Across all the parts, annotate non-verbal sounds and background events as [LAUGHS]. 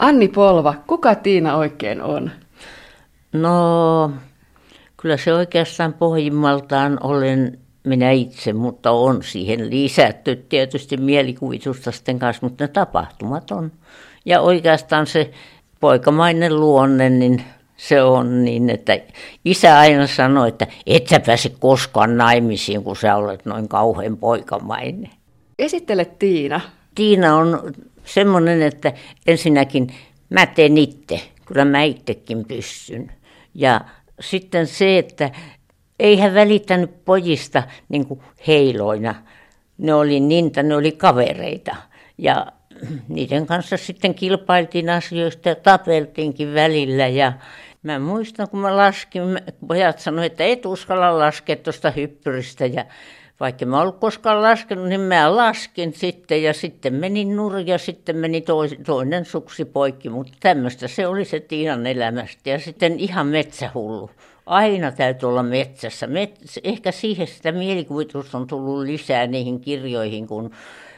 Anni Polva, kuka Tiina oikein on? No, kyllä se oikeastaan pohjimmaltaan olen minä itse, mutta on siihen lisätty tietysti mielikuvitusta sitten kanssa, mutta ne tapahtumat on. Ja oikeastaan se poikamainen luonne, niin se on niin, että isä aina sanoi, että et sä pääse koskaan naimisiin, kun sä olet noin kauhean poikamainen. Esittele Tiina. Tiina on semmoinen, että ensinnäkin mä teen itse, kyllä mä itsekin pystyn. Ja sitten se, että ei hän välittänyt pojista niin kuin heiloina. Ne oli niitä, ne oli kavereita. Ja niiden kanssa sitten kilpailtiin asioista ja tapeltiinkin välillä. Ja mä muistan, kun mä laskin, pojat sanoivat, että et uskalla laskea tuosta hyppyristä. Ja vaikka mä ollut koskaan laskenut, niin mä laskin sitten ja sitten meni nurja, sitten meni toinen suksi poikki, mutta tämmöistä se oli se Tiinan elämästä ja sitten ihan metsähullu. Aina täytyy olla metsässä. Mets, ehkä siihen sitä mielikuvitusta on tullut lisää niihin kirjoihin, kun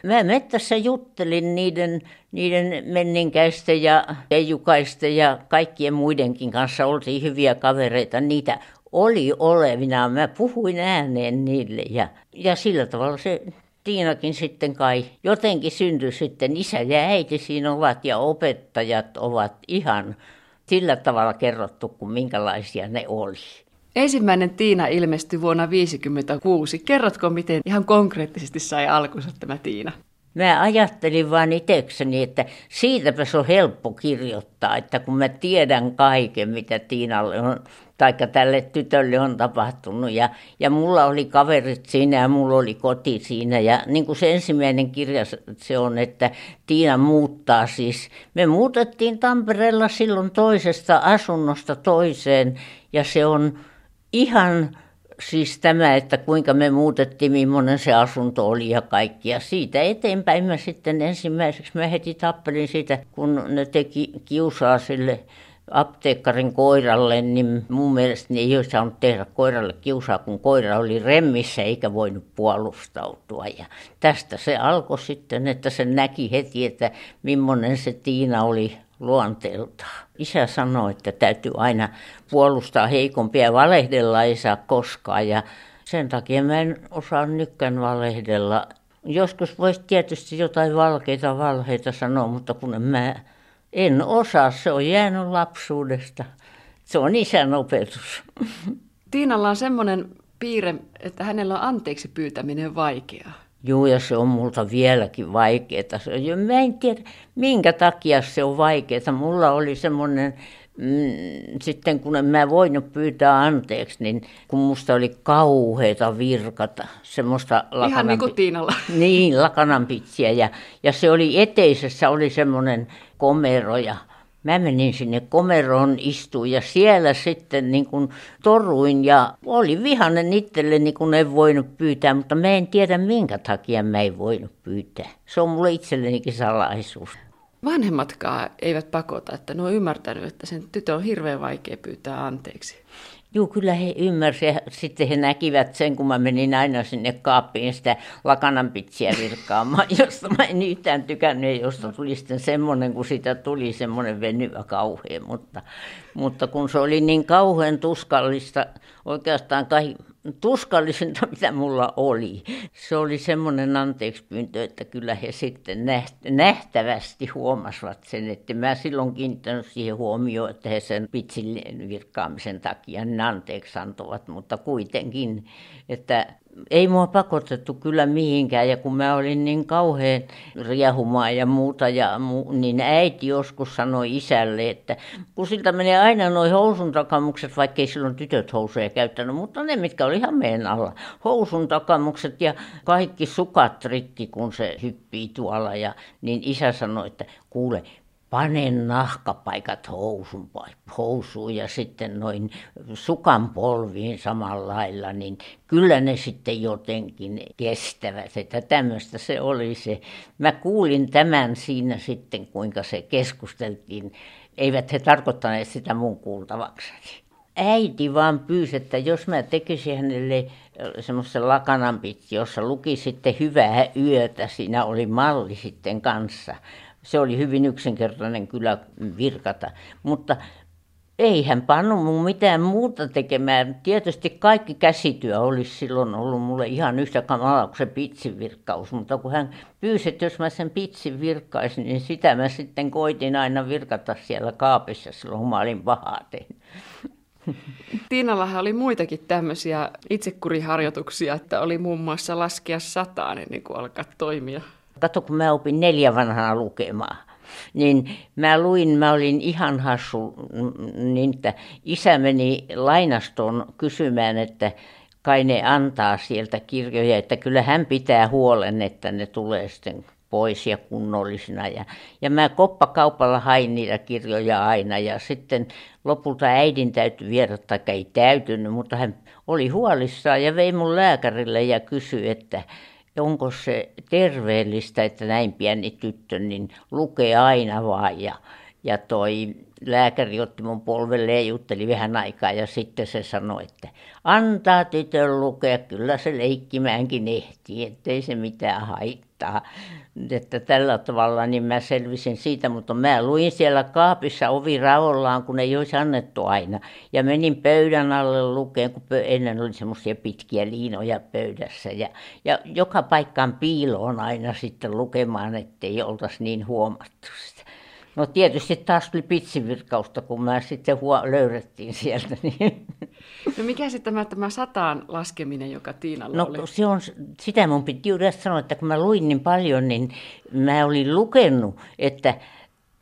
mä mettässä juttelin niiden, niiden menninkäisten ja teijukaisten ja kaikkien muidenkin kanssa. Oltiin hyviä kavereita. Niitä oli olevina. Mä puhuin ääneen niille ja, ja sillä tavalla se Tiinakin sitten kai jotenkin syntyi sitten. Isä ja äiti siinä ovat ja opettajat ovat ihan sillä tavalla kerrottu, kuin minkälaisia ne oli. Ensimmäinen Tiina ilmestyi vuonna 1956. Kerrotko, miten ihan konkreettisesti sai alkunsa tämä Tiina? Mä ajattelin vain itsekseni, että siitäpä se on helppo kirjoittaa, että kun mä tiedän kaiken, mitä Tiinalle on, tai tälle tytölle on tapahtunut. Ja, ja mulla oli kaverit siinä ja mulla oli koti siinä. Ja niin kuin se ensimmäinen kirja se on, että Tiina muuttaa siis. Me muutettiin Tampereella silloin toisesta asunnosta toiseen ja se on ihan siis tämä, että kuinka me muutettiin, millainen se asunto oli ja kaikki. Ja siitä eteenpäin mä sitten ensimmäiseksi mä heti tappelin siitä, kun ne teki kiusaa sille apteekkarin koiralle, niin mun mielestä ei olisi saanut tehdä koiralle kiusaa, kun koira oli remmissä eikä voinut puolustautua. Ja tästä se alkoi sitten, että se näki heti, että millainen se Tiina oli luonteelta. Isä sanoi, että täytyy aina puolustaa heikompia valehdella ei saa koskaan. Ja sen takia mä en osaa nykkään valehdella. Joskus voisi tietysti jotain valkeita valheita sanoa, mutta kun en mä en osaa, se on jäänyt lapsuudesta. Se on isän opetus. Tiinalla on semmoinen piirre, että hänellä on anteeksi pyytäminen vaikeaa. Joo, ja se on multa vieläkin vaikeaa. Mä en tiedä, minkä takia se on vaikeaa. Mulla oli semmoinen, mm, sitten kun en mä voinut pyytää anteeksi, niin kun musta oli kauheita virkata, semmoista lakanan... Ihan niin kuin Tiinalla. Niin, lakananpitsiä. Ja, ja se oli eteisessä, oli semmoinen komero ja Mä menin sinne komeroon istuin ja siellä sitten niin kuin toruin ja oli vihanen itselleni, kun en voinut pyytää, mutta mä en tiedä minkä takia mä en voinut pyytää. Se on mulle itsellenikin salaisuus. Vanhemmatkaan eivät pakota, että ne on ymmärtänyt, että sen tytön on hirveän vaikea pyytää anteeksi. Joo, kyllä he ymmärsivät. Sitten he näkivät sen, kun mä menin aina sinne kaappiin sitä lakananpitsiä virkkaamaan, [LAUGHS] josta mä en yhtään tykännyt, josta tuli sitten semmoinen, kun sitä tuli semmoinen venyvä kauhean. Mutta, mutta kun se oli niin kauhean tuskallista, oikeastaan kai tuskallisinta, [LAUGHS] mitä mulla oli. Se oli semmoinen anteeksi pyyntö, että kyllä he sitten nähtävästi huomasivat sen, että mä silloin kiinnittänyt siihen huomioon, että he sen pitsin virkkaamisen takia niin anteeksi antoivat, mutta kuitenkin, että ei mua pakotettu kyllä mihinkään ja kun mä olin niin kauhean riehumaan ja muuta, ja mu, niin äiti joskus sanoi isälle, että kun siltä menee aina noin housun takamukset, vaikka ei silloin tytöt housuja käyttänyt, mutta ne mitkä oli ihan meidän alla. Housun takamukset ja kaikki sukat rikki, kun se hyppii tuolla ja niin isä sanoi, että kuule, pane nahkapaikat housun, housuun ja sitten noin sukan polviin samalla lailla, niin kyllä ne sitten jotenkin kestävät. Että tämmöistä se oli se. Mä kuulin tämän siinä sitten, kuinka se keskusteltiin. Eivät he tarkoittaneet sitä mun kuultavakseni. Äiti vaan pyysi, että jos mä tekisin hänelle semmoisen lakananpitsi, jossa luki sitten hyvää yötä, siinä oli malli sitten kanssa se oli hyvin yksinkertainen kyllä virkata, mutta ei hän pannut mun mitään muuta tekemään. Tietysti kaikki käsityö olisi silloin ollut mulle ihan yhtä kamalaa kuin se pitsivirkkaus, mutta kun hän pyysi, että jos mä sen pitsin virkkaisin, niin sitä mä sitten koitin aina virkata siellä kaapissa silloin, kun mä olin pahaa tehnyt. Tiinallahan oli muitakin tämmöisiä itsekuriharjoituksia, että oli muun muassa laskea sataan ennen kuin alkaa toimia. Kato, kun mä opin neljä vanhana lukemaan niin mä luin, mä olin ihan hassu, niin että isä meni lainastoon kysymään, että kai ne antaa sieltä kirjoja, että kyllä hän pitää huolen, että ne tulee sitten pois ja kunnollisina. Ja, ja mä koppakaupalla hain niitä kirjoja aina ja sitten lopulta äidin täytyi viedä, tai ei täytynyt, mutta hän oli huolissaan ja vei mun lääkärille ja kysyi, että onko se terveellistä, että näin pieni tyttö niin lukee aina vaan. Ja, ja toi lääkäri otti mun polvelle ja jutteli vähän aikaa ja sitten se sanoi, että antaa tytön lukea, kyllä se leikkimäänkin ehtii, ettei se mitään haittaa. Että tällä tavalla niin mä selvisin siitä, mutta mä luin siellä kaapissa ovi raollaan, kun ei olisi annettu aina. Ja menin pöydän alle lukeen, kun ennen oli semmoisia pitkiä liinoja pöydässä. Ja, ja joka paikkaan piiloon aina sitten lukemaan, ettei oltaisi niin huomattu sitä. No tietysti taas tuli pitsivirkausta, kun mä sitten huo- löydettiin sieltä. Niin. No mikä sitten tämä, tämä sataan laskeminen, joka Tiinalla no, oli? Se on, sitä mun piti juuri sanoa, että kun mä luin niin paljon, niin mä olin lukenut, että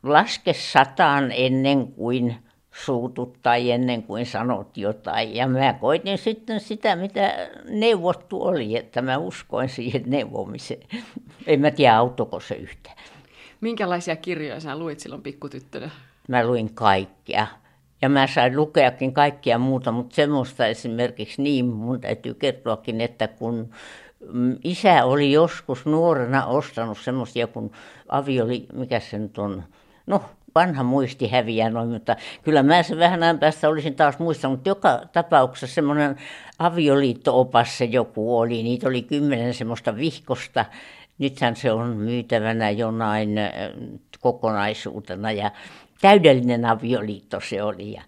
laske sataan ennen kuin suutut tai ennen kuin sanot jotain. Ja mä koitin sitten sitä, mitä neuvottu oli, että mä uskoin siihen neuvomiseen. En mä tiedä, autoko se yhtään. Minkälaisia kirjoja sinä luit silloin pikkutyttönä? Mä luin kaikkea. Ja mä sain lukeakin kaikkia muuta, mutta semmoista esimerkiksi niin, mun täytyy kertoakin, että kun mm, isä oli joskus nuorena ostanut semmoisia, kun avioli, mikä se nyt on, no vanha muisti häviää noin, mutta kyllä mä sen vähän ajan päästä olisin taas muistanut, joka tapauksessa semmoinen avioliitto-opas se joku oli, niitä oli kymmenen semmoista vihkosta, nythän se on myytävänä jonain äh, kokonaisuutena ja täydellinen avioliitto se oli. Ja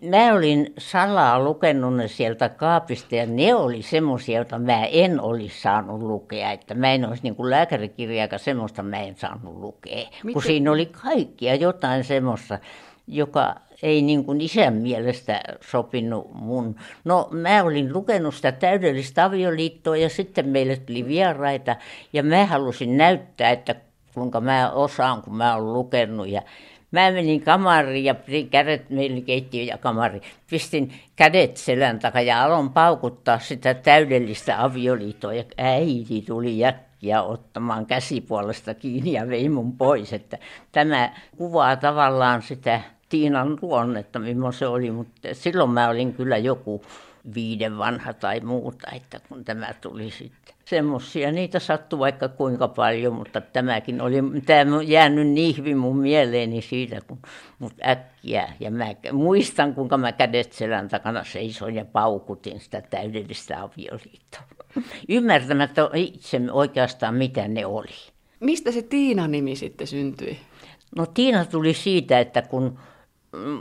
mä olin salaa lukenut ne sieltä kaapista ja ne oli semmoisia, joita mä en olisi saanut lukea. Että mä en olisi niin kuin lääkärikirjaakaan semmoista mä en saanut lukea. Miten? Kun siinä oli kaikkia jotain semmoista, joka ei niin kuin isän mielestä sopinut mun. No mä olin lukenut sitä täydellistä avioliittoa ja sitten meille tuli vieraita ja mä halusin näyttää, että kuinka mä osaan, kun mä olen lukenut. Ja Mä menin kamariin ja pidin kädet, meillä keittiö ja kamari, pistin kädet selän takaa ja aloin paukuttaa sitä täydellistä avioliittoa. Ja äiti tuli jäkkiä ottamaan käsipuolesta kiinni ja vei mun pois, että tämä kuvaa tavallaan sitä Tiinan luonnetta, millainen se oli, mutta silloin mä olin kyllä joku viiden vanha tai muuta, että kun tämä tuli sitten. Semmoisia niitä sattui vaikka kuinka paljon, mutta tämäkin oli, tämä on jäänyt niin hyvin mun mieleeni siitä, kun mut äkkiä. Ja mä muistan, kuinka mä kädet selän takana seisoin ja paukutin sitä täydellistä avioliittoa. Ymmärtämättä itse oikeastaan, mitä ne oli. Mistä se Tiina-nimi sitten syntyi? No Tiina tuli siitä, että kun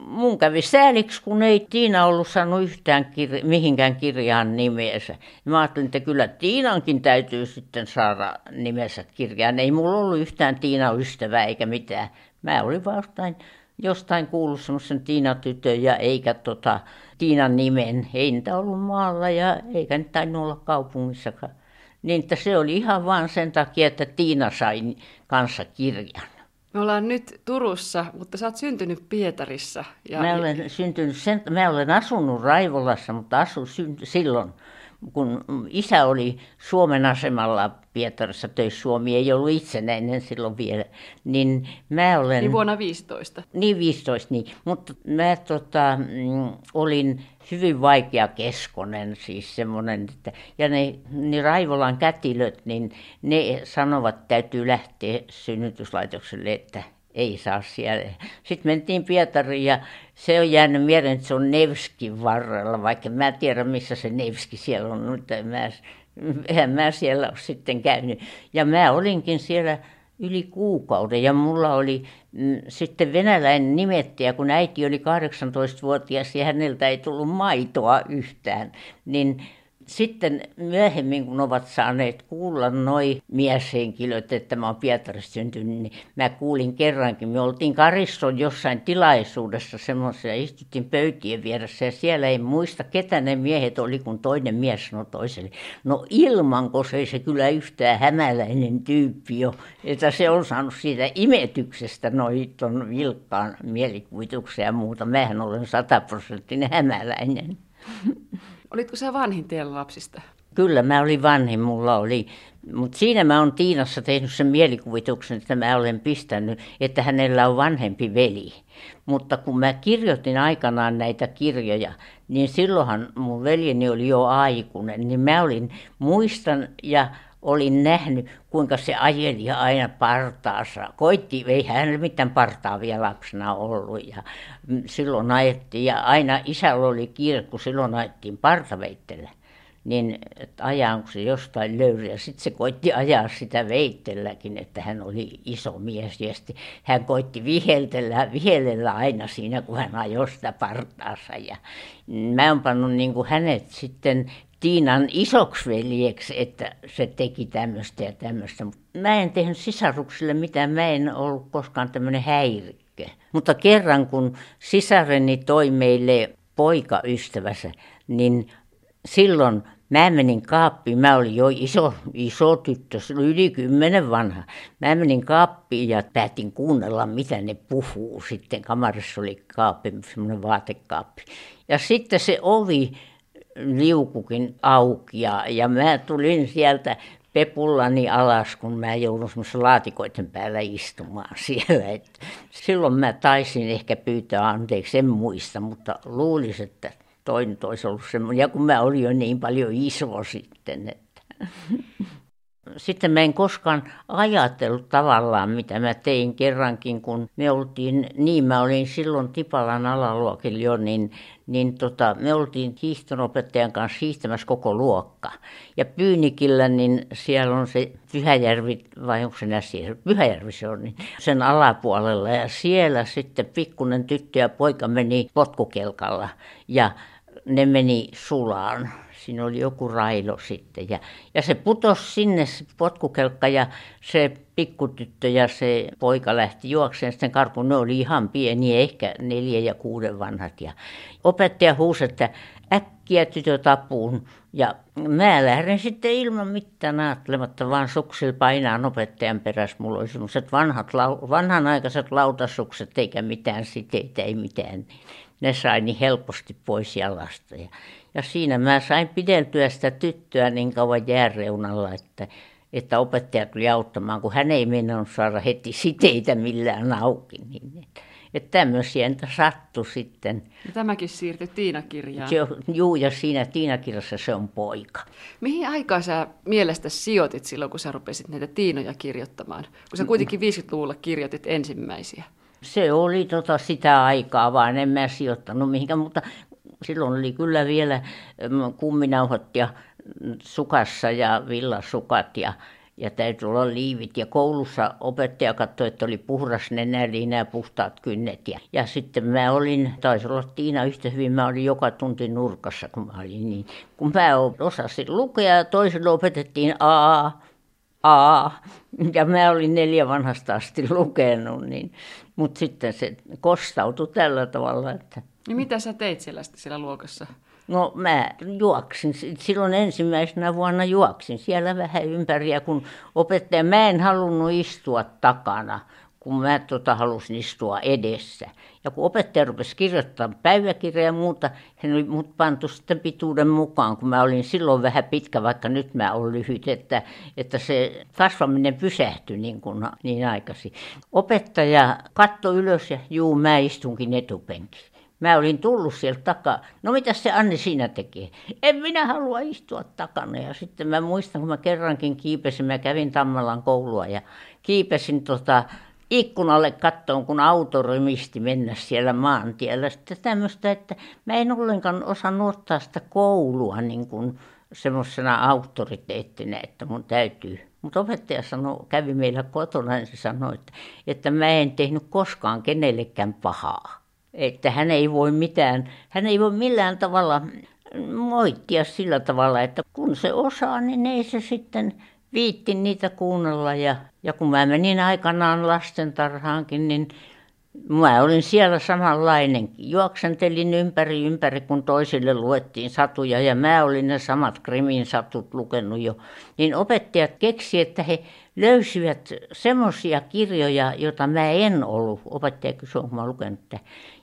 mun kävi sääliksi, kun ei Tiina ollut saanut yhtään kir- mihinkään kirjaan nimeensä. Mä ajattelin, että kyllä Tiinankin täytyy sitten saada nimensä kirjaan. Ei mulla ollut yhtään Tiina ystävää eikä mitään. Mä olin vaan jostain, jostain kuullut semmoisen Tiina-tytön ja eikä tota, Tiinan nimen. Ei niitä ollut maalla ja eikä niitä tainnut olla kaupungissakaan. Niin että se oli ihan vaan sen takia, että Tiina sai kanssa kirjan. Me ollaan nyt Turussa, mutta sä oot syntynyt Pietarissa. Ja... Mä olen syntynyt, sen, mä olen asunut Raivolassa, mutta asun silloin, kun isä oli Suomen asemalla Pietarissa töissä, Suomi ei ollut itsenäinen silloin vielä, niin mä olen... Niin vuonna 15. Niin 15, niin. Mutta mä tota, mm, olin hyvin vaikea keskonen, siis semmoinen, että, ja ne, ne Raivolan kätilöt, niin ne sanovat, että täytyy lähteä synnytyslaitokselle, että ei saa siellä. Sitten mentiin Pietariin ja se on jäänyt mieleen, että se on Nevskin varrella, vaikka mä tiedän missä se Nevski siellä on, mutta mä, en mä siellä ole sitten käynyt. Ja mä olinkin siellä yli kuukauden ja mulla oli mm, sitten venäläinen nimettäjä, kun äiti oli 18-vuotias ja häneltä ei tullut maitoa yhtään, niin sitten myöhemmin, kun ovat saaneet kuulla noi mieshenkilöt, että mä oon Pietarissa syntynyt, niin mä kuulin kerrankin. Me oltiin Karisson jossain tilaisuudessa semmoisessa istuttiin pöytien vieressä ja siellä ei muista, ketä ne miehet oli, kun toinen mies sanoi toiselle. No ilmanko se ei se kyllä yhtään hämäläinen tyyppi jo, että se on saanut siitä imetyksestä noin ton vilkkaan mielikuvituksen ja muuta. Mähän olen sataprosenttinen hämäläinen. Olitko sä vanhin teillä lapsista? Kyllä, mä olin vanhin, mulla oli. Mutta siinä mä oon Tiinassa tehnyt sen mielikuvituksen, että mä olen pistänyt, että hänellä on vanhempi veli. Mutta kun mä kirjoitin aikanaan näitä kirjoja, niin silloinhan mun veljeni oli jo aikuinen, niin mä olin, muistan ja olin nähnyt, kuinka se ajeli aina partaansa. Koitti, ei hänellä mitään partaa vielä lapsena ollut. Ja silloin ajettiin, ja aina isällä oli kiire, kun silloin ajettiin partaveitellä. Niin että ajanko se jostain löyri. Ja sitten se koitti ajaa sitä veittelläkin, että hän oli iso mies. Ja hän koitti viheltellä, vihellellä aina siinä, kun hän ajoi sitä partaansa. Ja mä oon pannut niin kuin hänet sitten Tiinan isoksiveljeksi, että se teki tämmöistä ja tämmöistä. Mä en tehnyt sisaruksille mitään, mä en ollut koskaan tämmöinen häirikkö. Mutta kerran kun sisareni toi meille poikaystävänsä, niin silloin mä menin kaappiin, mä olin jo iso, iso tyttö, yli kymmenen vanha. Mä menin kaappiin ja päätin kuunnella, mitä ne puhuu sitten. Kamarissa oli kaappi, semmoinen vaatekaappi. Ja sitten se ovi liukukin auki ja, ja mä tulin sieltä pepullani alas, kun mä joudun semmoisen laatikoiden päällä istumaan [LAUGHS] siellä. Et silloin mä taisin ehkä pyytää anteeksi, en muista, mutta luulisin, että toinen olisi ollut semmoinen. Ja kun mä olin jo niin paljon iso sitten, että [LAUGHS] sitten mä en koskaan ajatellut tavallaan, mitä mä tein kerrankin, kun me oltiin, niin mä olin silloin Tipalan alaluokilla jo, niin, niin tota, me oltiin hiihtonopettajan kanssa hiihtämässä koko luokka. Ja Pyynikillä, niin siellä on se Pyhäjärvi, vai onko se näsi, Pyhäjärvi se on, niin sen alapuolella. Ja siellä sitten pikkunen tyttö ja poika meni potkukelkalla ja ne meni sulaan siinä oli joku railo sitten ja, ja se putosi sinne se potkukelkka ja se pikkutyttö ja se poika lähti juokseen sitten karkuun. Ne oli ihan pieniä, ehkä neljä ja kuuden vanhat. Ja opettaja huusi, että äkkiä tytöt apuun. Ja mä lähdin sitten ilman mitään ajattelematta, vaan suksil painaa opettajan perässä. Mulla oli semmoiset vanhat, vanhanaikaiset lautasukset eikä mitään siteitä, ei mitään. Ne sai niin helposti pois jalasta. Ja ja siinä mä sain pideltyä sitä tyttöä niin kauan jääreunalla, että, että opettaja tuli auttamaan, kun hän ei mennä saada heti siteitä millään auki. Niin, että, että tämmöisiä entä sattui sitten. Ja tämäkin siirtyi Tiina-kirjaan. Juu, ja siinä Tiina-kirjassa se on poika. Mihin aikaan sä mielestä sijoitit silloin, kun sä rupesit näitä Tiinoja kirjoittamaan? Kun sä kuitenkin 50-luvulla kirjoitit ensimmäisiä. Se oli tota sitä aikaa, vaan en mä sijoittanut mihinkään, mutta silloin oli kyllä vielä kumminauhat ja sukassa ja villasukat ja ja täytyi olla liivit. Ja koulussa opettaja katsoi, että oli puhdas nenäli nämä puhtaat kynnet. Ja, ja sitten mä olin, taisi olla Tiina yhtä hyvin, mä olin joka tunti nurkassa, kun mä olin niin. Kun mä osasin lukea ja toiselle opetettiin A, A. Ja mä olin neljä vanhasta asti lukenut, niin, mutta sitten se kostautui tällä tavalla, että niin mitä sä teit siellä, siellä luokassa? No mä juoksin, silloin ensimmäisenä vuonna juoksin siellä vähän ympäri ja kun opettaja, mä en halunnut istua takana, kun mä tota halusin istua edessä. Ja kun opettaja rupesi kirjoittamaan päiväkirjaa ja muuta, hän oli mut pantu sitten pituuden mukaan, kun mä olin silloin vähän pitkä, vaikka nyt mä olen lyhyt, että, että se kasvaminen pysähtyi niin, kuin, niin aikaisin. Opettaja katsoi ylös ja juu, mä istunkin etupenkiin. Mä olin tullut sieltä takaa. No mitä se Anni siinä tekee? En minä halua istua takana. Ja sitten mä muistan, kun mä kerrankin kiipesin, mä kävin Tammelan koulua ja kiipesin tota ikkunalle kattoon, kun auto rymisti mennä siellä maantiellä. Sitten tämmöistä, että mä en ollenkaan osannut ottaa sitä koulua niin kuin semmoisena auktoriteettina, että mun täytyy Mutta opettaja sanoi, kävi meillä kotona, niin se sanoi, että, että mä en tehnyt koskaan kenellekään pahaa. Että hän ei voi mitään, hän ei voi millään tavalla moittia sillä tavalla, että kun se osaa, niin ei se sitten viitti niitä kuunnella. Ja, ja kun mä menin aikanaan lastentarhaankin, niin Mä olin siellä samanlainen. Juoksentelin ympäri ympäri, kun toisille luettiin satuja ja mä olin ne samat Krimin satut lukenut jo. Niin opettajat keksi, että he löysivät semmoisia kirjoja, joita mä en ollut. Opettaja kysyi, onko mä lukenut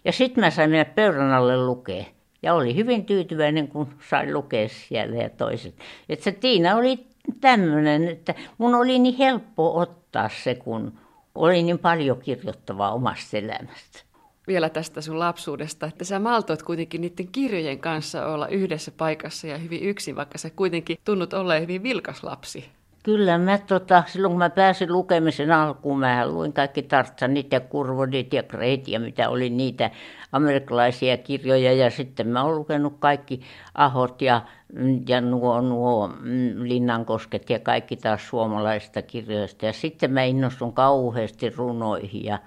Ja sitten mä sain mennä pöydän alle lukea. Ja oli hyvin tyytyväinen, kun sain lukea siellä ja toiset. Että se Tiina oli tämmöinen, että mun oli niin helppo ottaa se, kun oli niin paljon kirjoittavaa omasta elämästä. Vielä tästä sun lapsuudesta, että sä maltoit kuitenkin niiden kirjojen kanssa olla yhdessä paikassa ja hyvin yksin, vaikka sä kuitenkin tunnut olleen hyvin vilkas lapsi. Kyllä mä tota, silloin kun mä pääsin lukemisen alkuun, mä luin kaikki Tartsanit ja Kurvodit ja Kreit ja mitä oli niitä amerikkalaisia kirjoja ja sitten mä oon lukenut kaikki Ahot ja, ja nuo, nuo mm, Linnankosket ja kaikki taas suomalaisista kirjoista. Ja sitten mä innostun kauheasti runoihin ja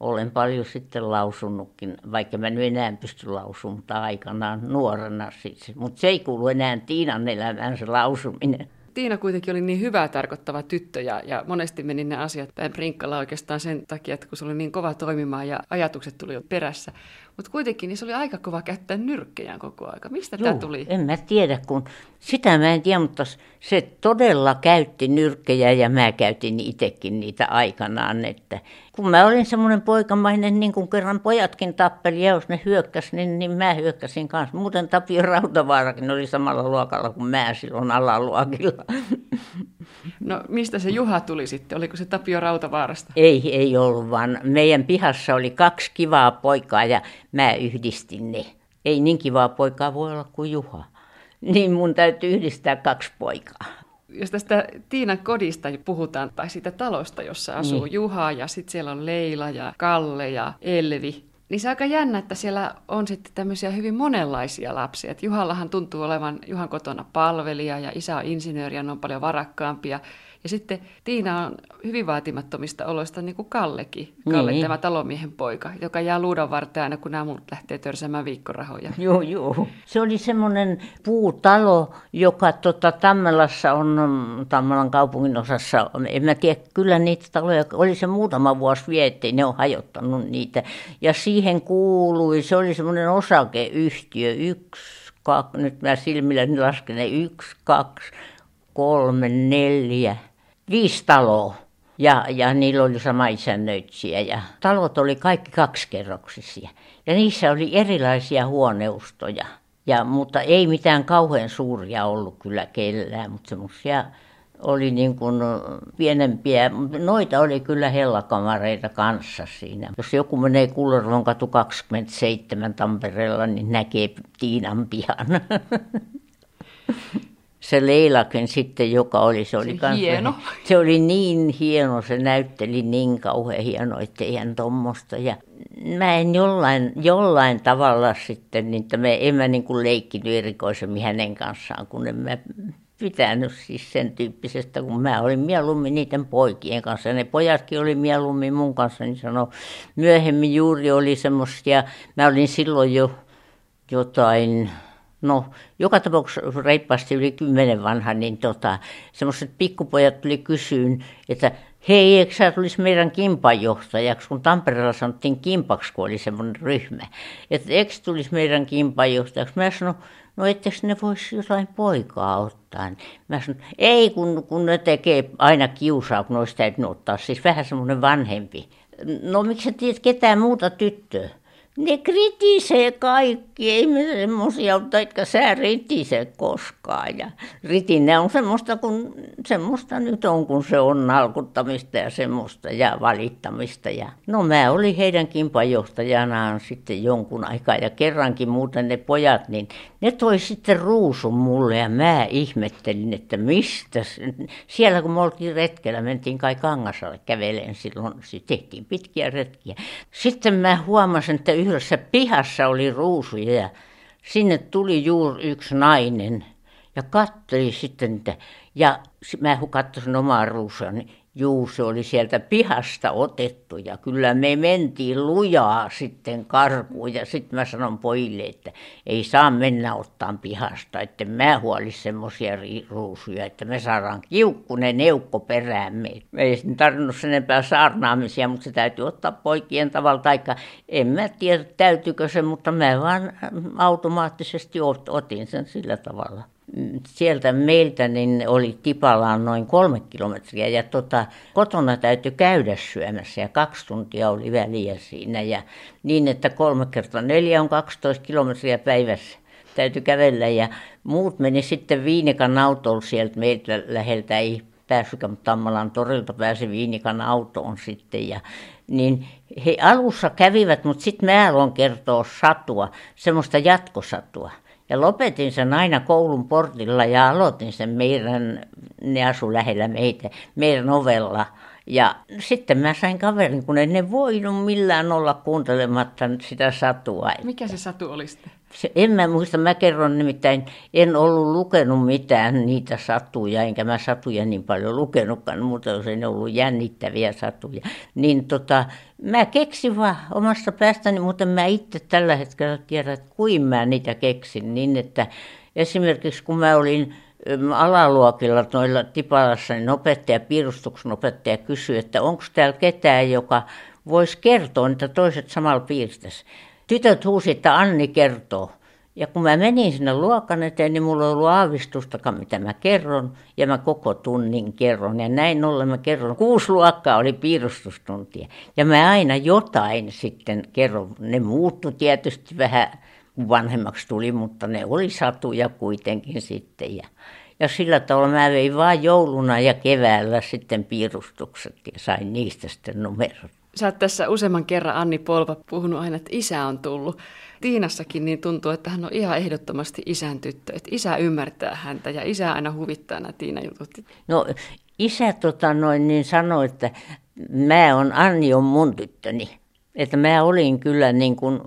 olen paljon sitten lausunutkin, vaikka mä nyt enää pysty lausumaan, aikanaan nuorena siis. Mutta se ei kuulu enää Tiinan elämään se lausuminen. Tiina kuitenkin oli niin hyvää tarkoittava tyttö ja, ja monesti meni ne asiat päin prinkkalla oikeastaan sen takia, että kun se oli niin kova toimimaan ja ajatukset tuli jo perässä. Mutta kuitenkin niin se oli aika kova käyttää nyrkkejään koko aika. Mistä tämä tuli? en mä tiedä, kun sitä mä en tiedä, mutta se todella käytti nyrkkejä ja mä käytin itsekin niitä aikanaan. Että kun mä olin semmoinen poikamainen, niin kuin kerran pojatkin tappeli ja jos ne hyökkäsi, niin, niin mä hyökkäsin kanssa. Muuten Tapio Rautavaarakin oli samalla luokalla kuin mä silloin alaluokilla. No mistä se Juha tuli sitten? Oliko se Tapio Rautavaarasta? Ei, ei ollut, vaan meidän pihassa oli kaksi kivaa poikaa ja mä yhdistin ne. Ei niin kivaa poikaa voi olla kuin Juha. Niin mun täytyy yhdistää kaksi poikaa. Jos tästä Tiinan kodista puhutaan, tai siitä talosta, jossa asuu niin. Juha, ja sitten siellä on Leila ja Kalle ja Elvi, niin se on aika jännä, että siellä on sitten tämmöisiä hyvin monenlaisia lapsia. Et Juhallahan tuntuu olevan Juhan kotona palvelija ja isä on insinööri ja ne on paljon varakkaampia. Ja sitten Tiina on hyvin vaatimattomista oloista, niin kuin Kallekin. Kalle, niin. tämä talomiehen poika, joka jää luudan varteen aina, kun nämä muut lähtee törsämään viikkorahoja. Joo, joo. Se oli semmoinen puutalo, joka tota, Tammelassa on, Tammelan kaupungin osassa, en mä tiedä, kyllä niitä taloja, oli se muutama vuosi vietti, ne on hajottanut niitä. Ja siihen kuului, se oli semmoinen osakeyhtiö, yksi, kaksi, nyt mä silmilläni lasken ne, yksi, kaksi, kolme, neljä, viisi taloa. Ja, ja niillä oli sama isännöitsijä ja talot oli kaikki kaksikerroksisia. Ja niissä oli erilaisia huoneustoja. Ja, mutta ei mitään kauhean suuria ollut kyllä kellään, mutta semmoisia oli niin kuin pienempiä. Noita oli kyllä hellakamareita kanssa siinä. Jos joku menee Kullervon katu 27 Tampereella, niin näkee Tiinan pihan. [LAUGHS] se Leilakin sitten, joka oli, se oli se, kanssa, hieno. se oli niin hieno, se näytteli niin kauhean hieno, että eihän tuommoista. Ja mä en jollain, jollain tavalla sitten, niin että me, en mä niin kuin leikkinyt erikoisemmin hänen kanssaan, kun en mä pitänyt siis sen tyyppisestä, kun mä olin mieluummin niiden poikien kanssa. Ne pojatkin oli mieluummin mun kanssa, niin sanoi, myöhemmin juuri oli semmoisia, mä olin silloin jo jotain No, joka tapauksessa reippaasti yli kymmenen vanha, niin tota, semmoiset pikkupojat tuli kysyyn, että hei, eikö sä tulisi meidän kimpanjohtajaksi, kun Tampereella sanottiin kimpaksi, kun oli semmoinen ryhmä. Että eikö tulisi meidän kimpanjohtajaksi? Mä sanoin, no etteikö ne voisi jotain poikaa ottaa. Mä sanoin, ei kun, kun ne tekee aina kiusaa, kun olisi täytynyt ottaa, siis vähän semmoinen vanhempi. No miksi sä tiedät ketään muuta tyttöä? Ne kritisee kaikki, ei me semmoisia ole, etkä sä ritisee koskaan. Ja ritinne on semmoista, kun semmoista nyt on, kun se on nalkuttamista ja semmoista ja valittamista. Ja no mä olin heidän kimpajohtajanaan sitten jonkun aikaa ja kerrankin muuten ne pojat, niin ne toi sitten ruusun mulle ja mä ihmettelin, että mistä. Siellä kun me oltiin retkellä, mentiin kai Kangasalle käveleen silloin, tehtiin pitkiä retkiä. Sitten mä huomasin, että yhdessä pihassa oli ruusuja ja sinne tuli juuri yksi nainen ja katselin sitten niitä. Ja mä katsoin omaa ruusuani, Juu, se oli sieltä pihasta otettu ja kyllä me mentiin lujaa sitten karkuun ja sitten mä sanon pojille, että ei saa mennä ottaa pihasta, että mä huolis semmoisia ruusuja, että me saadaan kiukkunen neukko peräämme. Me ei tarvinnut sen enempää saarnaamisia, mutta se täytyy ottaa poikien tavalla, taikka en mä tiedä täytyykö se, mutta mä vaan automaattisesti otin sen sillä tavalla sieltä meiltä niin oli Tipalaan noin kolme kilometriä. Ja tota, kotona täytyy käydä syömässä ja kaksi tuntia oli väliä siinä. Ja niin, että kolme kertaa neljä on 12 kilometriä päivässä täytyy kävellä. Ja muut meni sitten Viinikan autolla sieltä meiltä läheltä. Ei päässytkään, mutta Tammalan torilta pääsi Viinikan autoon sitten. Ja niin he alussa kävivät, mutta sitten mä aloin kertoa satua, semmoista jatkosatua. Ja lopetin sen aina koulun portilla ja aloitin sen meidän, ne asu lähellä meitä, meidän ovella. Ja sitten mä sain kaverin, kun en voinut millään olla kuuntelematta sitä satua. Mikä se satu oli sitten? Se, en mä muista, mä kerron nimittäin, en ollut lukenut mitään niitä satuja, enkä mä satuja niin paljon lukenutkaan, mutta jos ei ollut jännittäviä satuja. Niin tota, mä keksin vaan omasta päästäni, mutta mä itse tällä hetkellä tiedän, että kuin mä niitä keksin. Niin että esimerkiksi kun mä olin alaluokilla noilla Tipalassa, niin opettaja, piirustuksen opettaja kysyi, että onko täällä ketään, joka voisi kertoa, että toiset samalla piirtäisi tytöt huusi, että Anni kertoo. Ja kun mä menin sinne luokan eteen, niin mulla ei ollut aavistustakaan, mitä mä kerron. Ja mä koko tunnin kerron. Ja näin ollen mä kerron. Kuusi luokkaa oli piirustustuntia. Ja mä aina jotain sitten kerron. Ne muuttu tietysti vähän, vanhemmaksi tuli, mutta ne oli satuja kuitenkin sitten. Ja, ja sillä tavalla mä vein vaan jouluna ja keväällä sitten piirustukset ja sain niistä sitten numerot. Sä oot tässä useamman kerran, Anni Polva, puhunut aina, että isä on tullut. Tiinassakin niin tuntuu, että hän on ihan ehdottomasti isän tyttö. Että isä ymmärtää häntä ja isä aina huvittaa nämä Tiina jutut. No isä tota noin, niin sanoi, että mä on, Anni on mun tyttöni. Että mä olin kyllä niin kuin,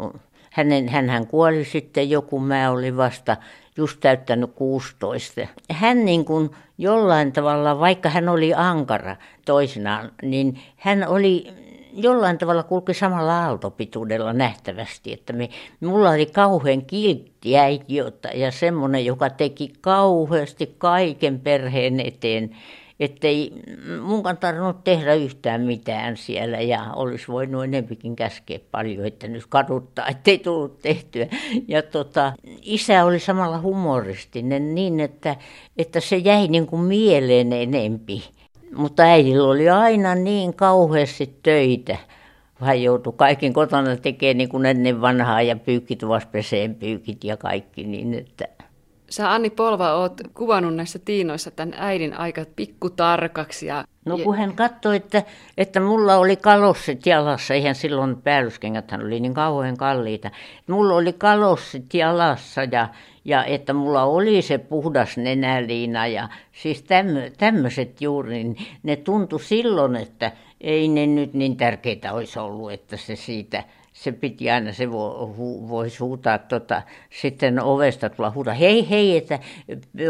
hänen, hän kuoli sitten joku, mä olin vasta just täyttänyt 16. Hän niin kuin jollain tavalla, vaikka hän oli ankara toisinaan, niin hän oli jollain tavalla kulki samalla aaltopituudella nähtävästi, että me, mulla oli kauhean kiltti äiti ja semmoinen, joka teki kauheasti kaiken perheen eteen, ettei mun tarvinnut tehdä yhtään mitään siellä ja olisi voinut enempikin käskeä paljon, että nyt kaduttaa, ettei tullut tehtyä. Ja tota, isä oli samalla humoristinen niin, että, että se jäi niin kuin mieleen enempi mutta äidillä oli aina niin kauheasti töitä. Hän joutui kaiken kotona tekemään niin kuin ennen vanhaa ja pyykkituvassa peseen pyykit ja kaikki. Niin että... Sä Anni Polva oot kuvannut näissä tiinoissa tämän äidin aika pikkutarkaksi. Ja... No kun hän katsoi, että, että mulla oli kalossit jalassa, eihän silloin päällyskengät oli niin kauhean kalliita. Mulla oli kalossit jalassa ja ja että mulla oli se puhdas nenäliina ja siis tämmöiset juuri, niin ne tuntui silloin, että ei ne nyt niin tärkeitä olisi ollut, että se siitä, se piti aina, se vo, hu, voisi huutaa tota, sitten ovesta tulla huutaa, hei hei, että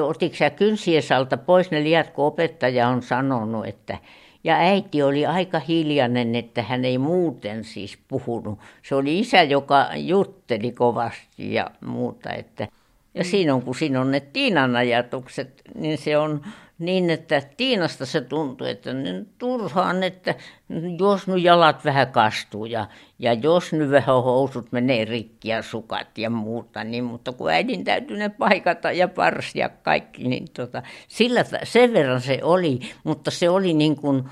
otitko sä kynsiesalta pois ne liat, kun opettaja on sanonut, että ja äiti oli aika hiljainen, että hän ei muuten siis puhunut. Se oli isä, joka jutteli kovasti ja muuta, että ja siinä on, kun siinä on ne Tiinan ajatukset, niin se on niin, että Tiinasta se tuntuu, että ne turhaan, että jos nyt jalat vähän kastuu ja, ja jos nyt vähän housut menee rikki ja sukat ja muuta, niin, mutta kun äidin täytyy ne paikata ja parsia kaikki, niin tota, sillä, sen verran se oli, mutta se oli niin kuin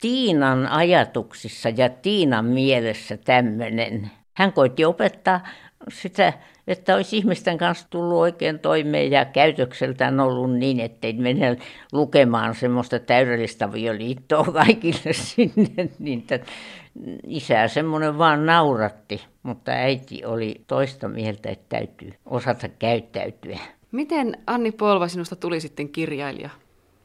Tiinan ajatuksissa ja Tiinan mielessä tämmöinen. Hän koitti opettaa sitä että olisi ihmisten kanssa tullut oikein toimeen ja käytökseltään ollut niin, ettei mene lukemaan semmoista täydellistä avioliittoa [LAUGHS] kaikille sinne. Niin että isä semmoinen vaan nauratti, mutta äiti oli toista mieltä, että täytyy osata käyttäytyä. Miten Anni Polva sinusta tuli sitten kirjailija?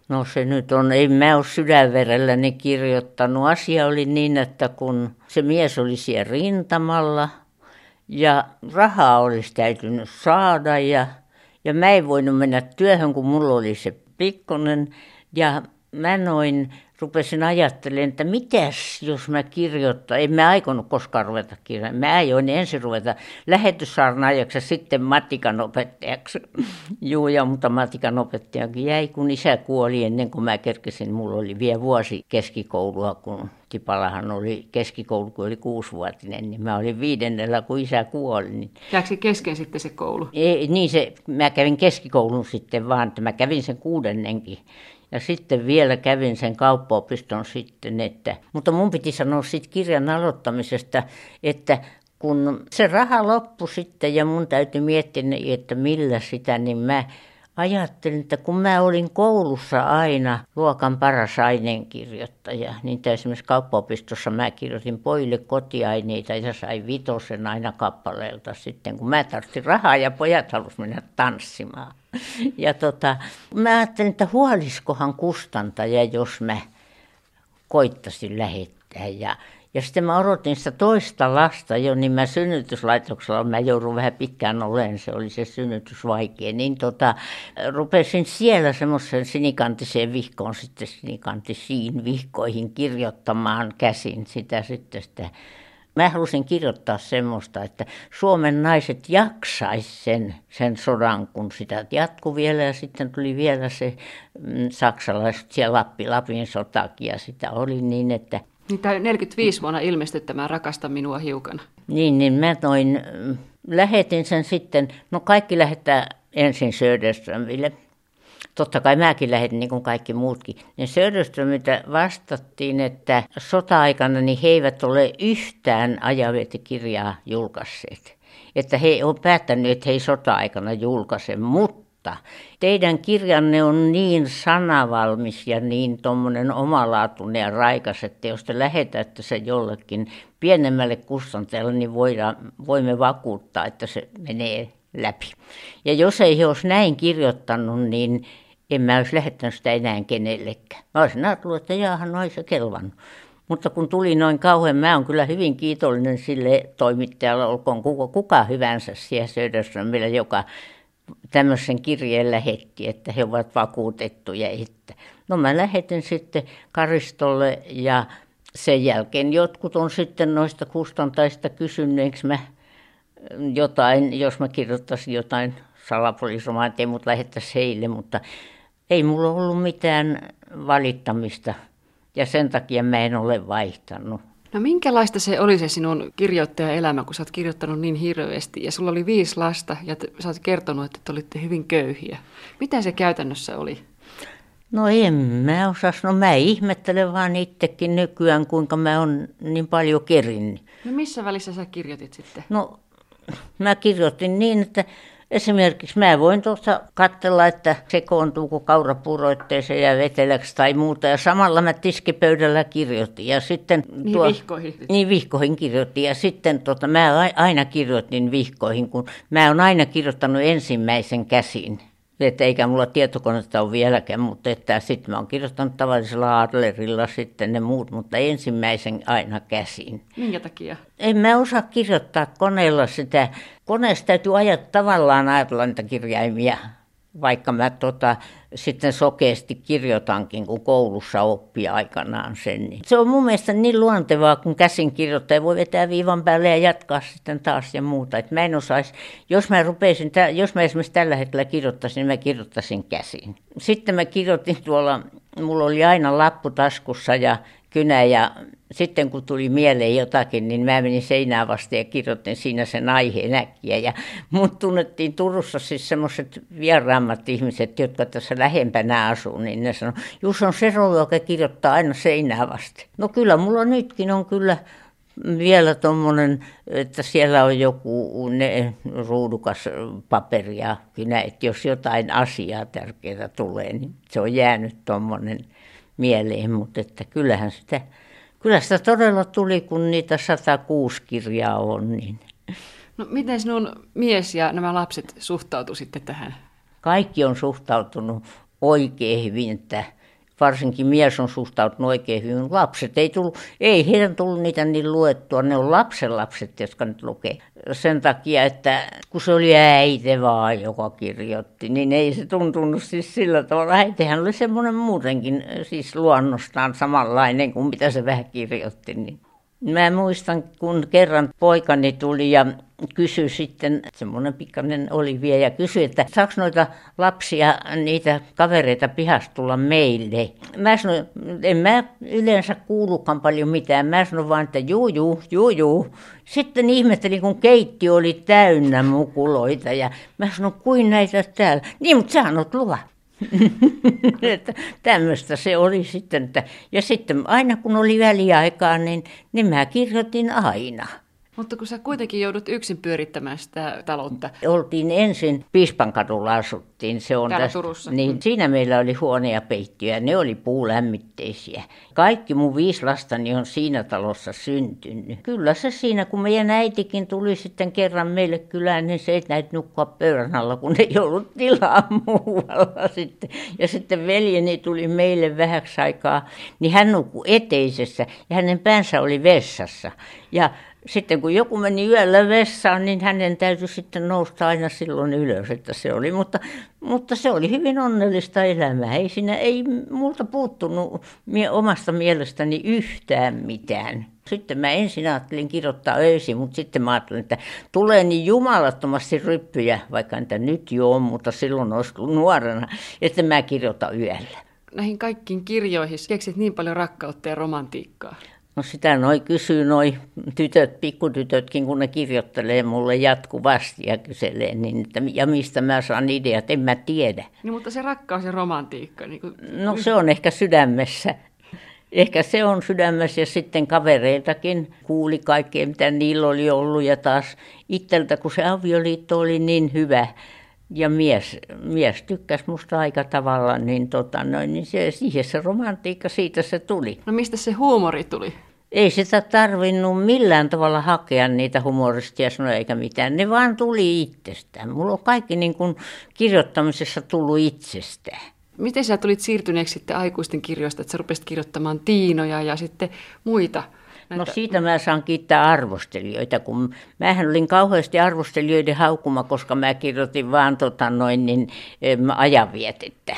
No se nyt on, ei mä ole sydänverelläni kirjoittanut. Asia oli niin, että kun se mies oli siellä rintamalla – ja rahaa olisi täytynyt saada ja, Ja mä en voinut mennä työhön, kun mulla oli se pikkonen. Ja mä noin rupesin ajattelemaan, että mitäs jos mä kirjoittaa, en mä aikonut koskaan ruveta kirjoittamaan. Mä ajoin ensin ruveta lähetyssaarnaajaksi ja sitten matikan opettajaksi. [LAUGHS] Juu, ja mutta matikan opettajakin jäi, kun isä kuoli ennen kuin mä kerkesin. Mulla oli vielä vuosi keskikoulua, kun Tipalahan oli keskikoulu, kun oli kuusivuotinen, niin mä olin viidennellä, kun isä kuoli. Niin... Jääkö kesken sitten se koulu? Ei, niin se, mä kävin keskikoulun sitten vaan, että mä kävin sen kuudennenkin. Ja sitten vielä kävin sen kauppaopiston sitten, että, mutta mun piti sanoa sitten kirjan aloittamisesta, että kun se raha loppui sitten ja mun täytyy miettiä, että millä sitä, niin mä ajattelin, että kun mä olin koulussa aina luokan paras ainenkirjoittaja, niin esimerkiksi kauppaopistossa mä kirjoitin pojille kotiaineita ja sain vitosen aina kappaleelta sitten, kun mä tarvitsin rahaa ja pojat halusivat mennä tanssimaan. Ja tota, mä ajattelin, että huoliskohan kustantaja, jos mä koittasin lähettää. Ja ja sitten mä odotin sitä toista lasta jo, niin mä synnytyslaitoksella, mä joudun vähän pitkään olemaan, se oli se synnytys vaikea, niin tota, rupesin siellä semmoisen sinikantiseen vihkoon, sitten sinikantisiin vihkoihin kirjoittamaan käsin sitä sitten sitä. Mä halusin kirjoittaa semmoista, että Suomen naiset jaksaisi sen, sen sodan, kun sitä jatkui vielä ja sitten tuli vielä se mm, saksalaiset siellä Lappi, Lapin sotakin ja sitä oli niin, että niin tämä 45 vuonna ilmestyi tämä Rakasta minua hiukan. Niin, niin mä noin, lähetin sen sitten, no kaikki lähettää ensin Söderströmille. Totta kai mäkin lähetin niin kuin kaikki muutkin. Niin Söderströmiltä vastattiin, että sota-aikana niin he eivät ole yhtään ajavetikirjaa julkaisseet. Että he on päättänyt, että he ei sota-aikana julkaise, mutta mutta teidän kirjanne on niin sanavalmis ja niin tuommoinen omalaatuinen ja raikas, että jos te lähetätte se jollekin pienemmälle kustantajalle, niin voidaan, voimme vakuuttaa, että se menee läpi. Ja jos ei he olisi näin kirjoittanut, niin en mä olisi lähettänyt sitä enää kenellekään. Mä olisin ajatellut, että jaahan, no ei se kelvannut. Mutta kun tuli noin kauhean, mä olen kyllä hyvin kiitollinen sille toimittajalle, olkoon kuka, kuka hyvänsä siellä Söderströmillä, joka tämmöisen kirjeen lähetti, että he ovat vakuutettuja. Että. No mä lähetin sitten Karistolle ja sen jälkeen jotkut on sitten noista kustantajista kysyneeksi mä jotain, jos mä kirjoittaisin jotain salapoliisomaa, ettei mut lähettäisi heille, mutta ei mulla ollut mitään valittamista ja sen takia mä en ole vaihtanut. No minkälaista se oli se sinun kirjoittajaelämä, kun sä oot kirjoittanut niin hirveästi ja sulla oli viisi lasta ja te, sä oot kertonut, että te olitte hyvin köyhiä. Mitä se käytännössä oli? No en mä osas. No mä ihmettelen vaan itsekin nykyään, kuinka mä oon niin paljon kerinnyt. No missä välissä sä kirjoitit sitten? No mä kirjoitin niin, että Esimerkiksi mä voin tuossa katsella, että sekoontuuko kaurapuroitteeseen ja veteläksi tai muuta. Ja samalla mä tiskipöydällä kirjoitin. Ja sitten niin tuo, vihkoihin? Niin vihkoihin kirjoitin. Ja sitten tota, mä aina kirjoitin vihkoihin, kun mä oon aina kirjoittanut ensimmäisen käsin että eikä mulla tietokonetta ole vieläkään, mutta että sitten mä oon kirjoittanut tavallisella Adlerilla sitten ne muut, mutta ensimmäisen aina käsin. Minkä takia? En mä osaa kirjoittaa koneella sitä. Koneessa täytyy ajatella tavallaan ajatella niitä kirjaimia vaikka mä tota, sitten sokeasti kirjoitankin, kun koulussa oppi aikanaan sen. Niin. Se on mun mielestä niin luontevaa, kun käsin kirjoittaja voi vetää viivan päälle ja jatkaa sitten taas ja muuta. Et mä en osais, jos mä rupeisin, jos mä esimerkiksi tällä hetkellä kirjoittaisin, niin mä kirjoittaisin käsin. Sitten mä kirjoitin tuolla, mulla oli aina lappu taskussa ja kynä ja sitten kun tuli mieleen jotakin, niin mä menin seinään vasta ja kirjoitin siinä sen aiheen äkkiä. Ja mut tunnettiin Turussa siis semmoiset vieraammat ihmiset, jotka tässä lähempänä asuu, niin ne sanoi, Jus on se rouva, joka kirjoittaa aina seinää vasta. No kyllä mulla nytkin on kyllä vielä tuommoinen, että siellä on joku ne, ruudukas paperi ja kynä, että jos jotain asiaa tärkeää tulee, niin se on jäänyt tuommoinen mieleen, mutta että kyllähän sitä, kyllä sitä todella tuli, kun niitä 106 kirjaa on. Niin. No miten sinun mies ja nämä lapset suhtautu sitten tähän? Kaikki on suhtautunut oikein hyvin, että varsinkin mies on suhtautunut oikein hyvin. Lapset ei tullut, ei heidän tullut niitä niin luettua, ne on lapsenlapset, jotka nyt lukee. Sen takia, että kun se oli äiti vaan, joka kirjoitti, niin ei se tuntunut siis sillä tavalla. Äitihän oli semmoinen muutenkin siis luonnostaan samanlainen kuin mitä se vähän kirjoitti. Niin. Mä muistan, kun kerran poikani tuli ja kysyi sitten, semmoinen pikkainen oli vielä, ja kysyi, että saako noita lapsia, niitä kavereita pihasta tulla meille. Mä sanoin, en mä yleensä kuulukaan paljon mitään. Mä sanoin vaan, että juu, juu, juu, juu. Sitten ihmettelin, kun keitti oli täynnä mukuloita, ja mä sanoin, kuin näitä täällä. Niin, mutta sä annot luvan. [LAUGHS] että tämmöistä se oli sitten. Että, ja sitten aina kun oli väliaikaa, niin, niin mä kirjoitin aina. Mutta kun sä kuitenkin joudut yksin pyörittämään sitä taloutta. Oltiin ensin Piispankadulla asuttiin. Se on Täällä tästä, Turussa. Niin, mm. Siinä meillä oli huone ja peittiö ne oli puulämmitteisiä. Kaikki mun viisi lastani on siinä talossa syntynyt. Kyllä se siinä, kun meidän äitikin tuli sitten kerran meille kylään, niin se ei näitä nukkua pöydän alla, kun ei ollut tilaa [LAUGHS] muualla sitten. Ja sitten veljeni tuli meille vähäksi aikaa, niin hän nukkui eteisessä ja hänen päänsä oli vessassa. Ja sitten kun joku meni yöllä vessaan, niin hänen täytyi sitten nousta aina silloin ylös, että se oli. Mutta, mutta se oli hyvin onnellista elämää. Ei siinä ei multa puuttunut mie, omasta mielestäni yhtään mitään. Sitten mä ensin ajattelin kirjoittaa öisin, mutta sitten mä ajattelin, että tulee niin jumalattomasti ryppyjä, vaikka niitä nyt jo on, mutta silloin olisi nuorena, että mä kirjoitan yöllä. Näihin kaikkiin kirjoihin keksit niin paljon rakkautta ja romantiikkaa. No sitä noi kysyy noi tytöt, pikkutytötkin, kun ne kirjoittelee mulle jatkuvasti ja kyselee, niin että, ja mistä mä saan ideat, en mä tiedä. Niin, mutta se rakkaus ja romantiikka. Niin kuin... No se on ehkä sydämessä. Ehkä se on sydämessä ja sitten kavereiltakin kuuli kaikkea, mitä niillä oli ollut ja taas itseltä, kun se avioliitto oli niin hyvä, ja mies, mies tykkäsi musta aika tavalla, niin, tota, noin, niin se, siihen se romantiikka, siitä se tuli. No mistä se huumori tuli? Ei sitä tarvinnut millään tavalla hakea niitä humoristia sanoja eikä mitään. Ne vaan tuli itsestään. Mulla on kaikki niin kuin kirjoittamisessa tullut itsestään. Miten sä tulit siirtyneeksi sitten aikuisten kirjoista, että sä rupesit kirjoittamaan Tiinoja ja sitten muita No siitä mä saan kiittää arvostelijoita, kun mähän olin kauheasti arvostelijoiden haukuma, koska mä kirjoitin vaan tota noin niin, ajanvietettä.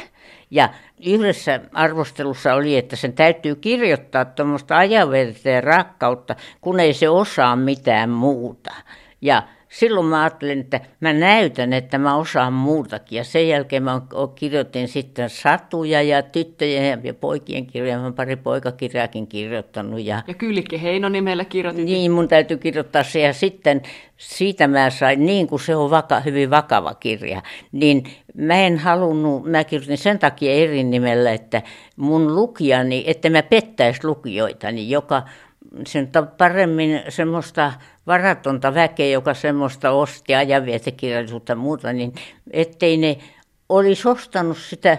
Ja yhdessä arvostelussa oli, että sen täytyy kirjoittaa tuommoista ajanvietettä ja rakkautta, kun ei se osaa mitään muuta. Ja silloin mä ajattelin, että mä näytän, että mä osaan muutakin. Ja sen jälkeen mä kirjoitin sitten satuja ja tyttöjen ja poikien kirjoja. Mä pari poikakirjaakin kirjoittanut. Ja, ja Kyllikki Heino nimellä kirjoitin. Niin, mun täytyy kirjoittaa se. Ja sitten siitä mä sain, niin kuin se on vaka, hyvin vakava kirja, niin mä en halunnut, mä kirjoitin sen takia eri nimellä, että mun lukijani, että mä pettäisi lukijoitani, joka sen paremmin semmoista varatonta väkeä, joka semmoista osti ajanvietekirjallisuutta ja muuta, niin ettei ne olisi ostanut sitä,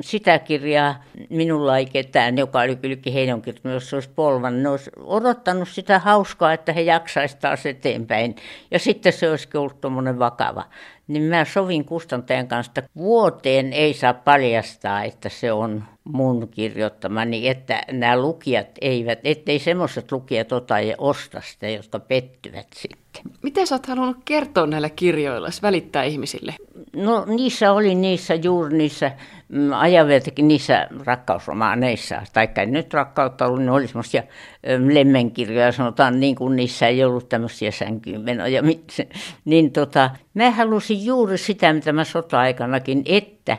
sitä kirjaa, minulla ei ketään, joka oli kylläkin heidän kirjoittanut, jos se olisi polvan, ne olisi odottanut sitä hauskaa, että he jaksaisivat taas eteenpäin. Ja sitten se olisi ollut tuommoinen vakava. Niin mä sovin kustantajan kanssa, että vuoteen ei saa paljastaa, että se on mun kirjoittamani, että nämä lukijat eivät, ettei semmoiset lukijat ota ja osta sitä, jotka pettyvät sitten. Miten sä oot halunnut kertoa näillä kirjoilla, välittää ihmisille? No niissä oli niissä juuri niissä mm, ajaveltakin niissä rakkausromaaneissa, tai nyt rakkautta ollut, ne oli semmoisia mm, lemmenkirjoja, sanotaan niin kuin niissä ei ollut tämmöisiä sänkyynmenoja. [LAUGHS] Niin tota, mä halusin juuri sitä, mitä mä sota-aikanakin, että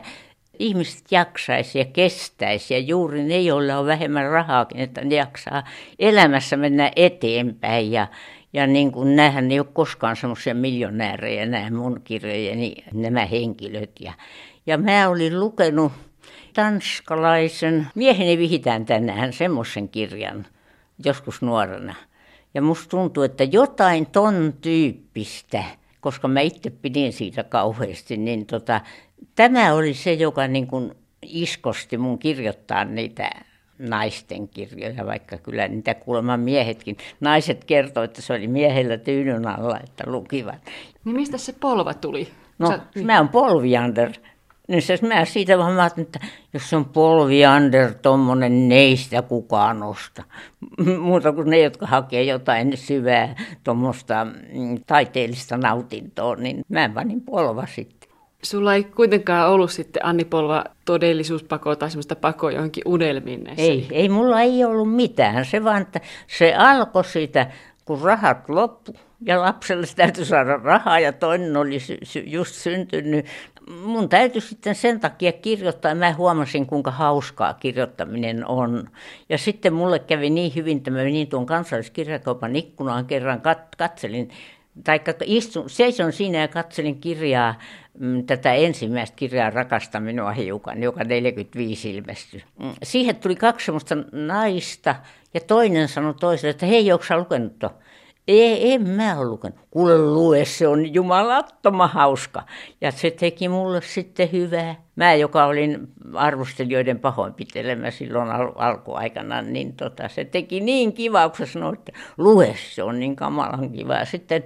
ihmiset jaksaisi ja kestäisi ja juuri ne, joilla on vähemmän rahaakin, että ne jaksaa elämässä mennä eteenpäin ja, ja niin kuin nämähän ei ole koskaan semmoisia miljonäärejä, nämä mun kirjojeni, nämä henkilöt. Ja, ja mä olin lukenut tanskalaisen, mieheni vihitään tänään semmoisen kirjan joskus nuorena. Ja musta tuntuu, että jotain ton tyyppistä, koska mä itse pidin siitä kauheasti, niin tota, tämä oli se, joka niin kuin iskosti mun kirjoittaa niitä naisten kirjoja, vaikka kyllä niitä kuulemma miehetkin. Naiset kertoivat, että se oli miehellä tyynyn alla, että lukivat. Niin mistä se polva tuli? No, Sä... mä oon polviander. Niin se, mä siitä vaan mä että jos on polvi under tuommoinen, neistä kukaan nosta. Muuta kuin ne, jotka hakee jotain syvää tuommoista mm, taiteellista nautintoa, niin mä panin polva sitten. Sulla ei kuitenkaan ollut sitten Anni Polva todellisuuspako tai semmoista pakoa johonkin unelmiin näissä. Ei, ei mulla ei ollut mitään. Se vaan, että se alkoi siitä, kun rahat loppu ja lapselle täytyy saada rahaa ja toinen oli just syntynyt. Mun täytyy sitten sen takia kirjoittaa. Mä huomasin, kuinka hauskaa kirjoittaminen on. Ja sitten mulle kävi niin hyvin, että mä menin tuon kansalliskirjakaupan ikkunaan kerran, kat- katselin tai istun, seison siinä ja katselin kirjaa, mm, tätä ensimmäistä kirjaa Rakasta minua hiukan, joka 45 ilmestyi. Mm, siihen tuli kaksi sellaista naista ja toinen sanoi toiselle, että hei, onko lukenut tuon? Ei, en mä ole lukenut. Kuule lue, se on jumalattoman hauska. Ja se teki mulle sitten hyvää. Mä, joka olin arvostelijoiden pahoinpitelemä silloin al- alkuaikana, niin tota, se teki niin kiva, kun sanoi, että lue, se on niin kamalan kiva. Sitten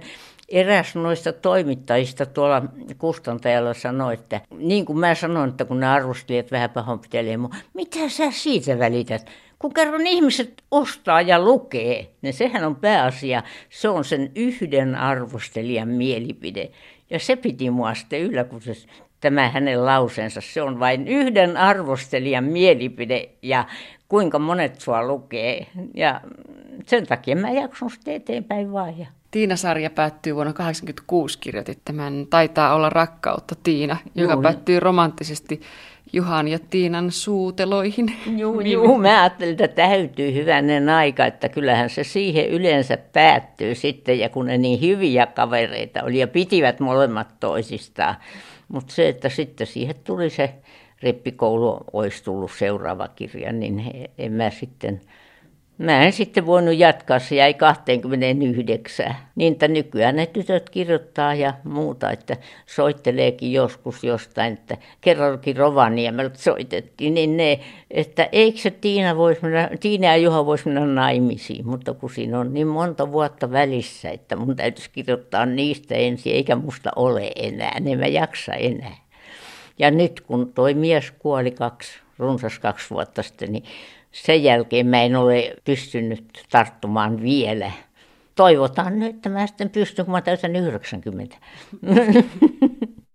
eräs noista toimittajista tuolla kustantajalla sanoi, että niin kuin mä sanoin, että kun ne arvostelijat vähän pahoinpitelee mitä sä siitä välität? Kun kerran ihmiset ostaa ja lukee, niin sehän on pääasia. Se on sen yhden arvostelijan mielipide. Ja se piti mua sitten yllä, kun se, tämä hänen lauseensa. Se on vain yhden arvostelijan mielipide ja kuinka monet sua lukee. Ja sen takia mä jakson sitten eteenpäin vaan. Ja Tiina-sarja päättyy vuonna 1986, kirjoitit tämän Taitaa olla rakkautta Tiina, joka Joo. päättyy romanttisesti Juhan ja Tiinan suuteloihin. [LAUGHS] Joo, joo, mä ajattelin, että täytyy hyvänen aika, että kyllähän se siihen yleensä päättyy sitten, ja kun ne niin hyviä kavereita oli ja pitivät molemmat toisistaan. Mutta se, että sitten siihen tuli se rippikoulu, olisi tullut seuraava kirja, niin en mä sitten Mä en sitten voinut jatkaa, se jäi 29. Niin, että nykyään ne tytöt kirjoittaa ja muuta, että soitteleekin joskus jostain, että kerrankin Rovaniemeltä soitettiin, niin ne, että eikö se Tiina, vois mennä, Tiina ja Juha voisi mennä naimisiin, mutta kun siinä on niin monta vuotta välissä, että mun täytyisi kirjoittaa niistä ensin, eikä musta ole enää, en mä jaksa enää. Ja nyt kun toi mies kuoli kaksi, runsas kaksi vuotta sitten, niin sen jälkeen mä en ole pystynyt tarttumaan vielä. Toivotaan nyt, että mä sitten pystyn, kun mä täytän 90. [LAUGHS]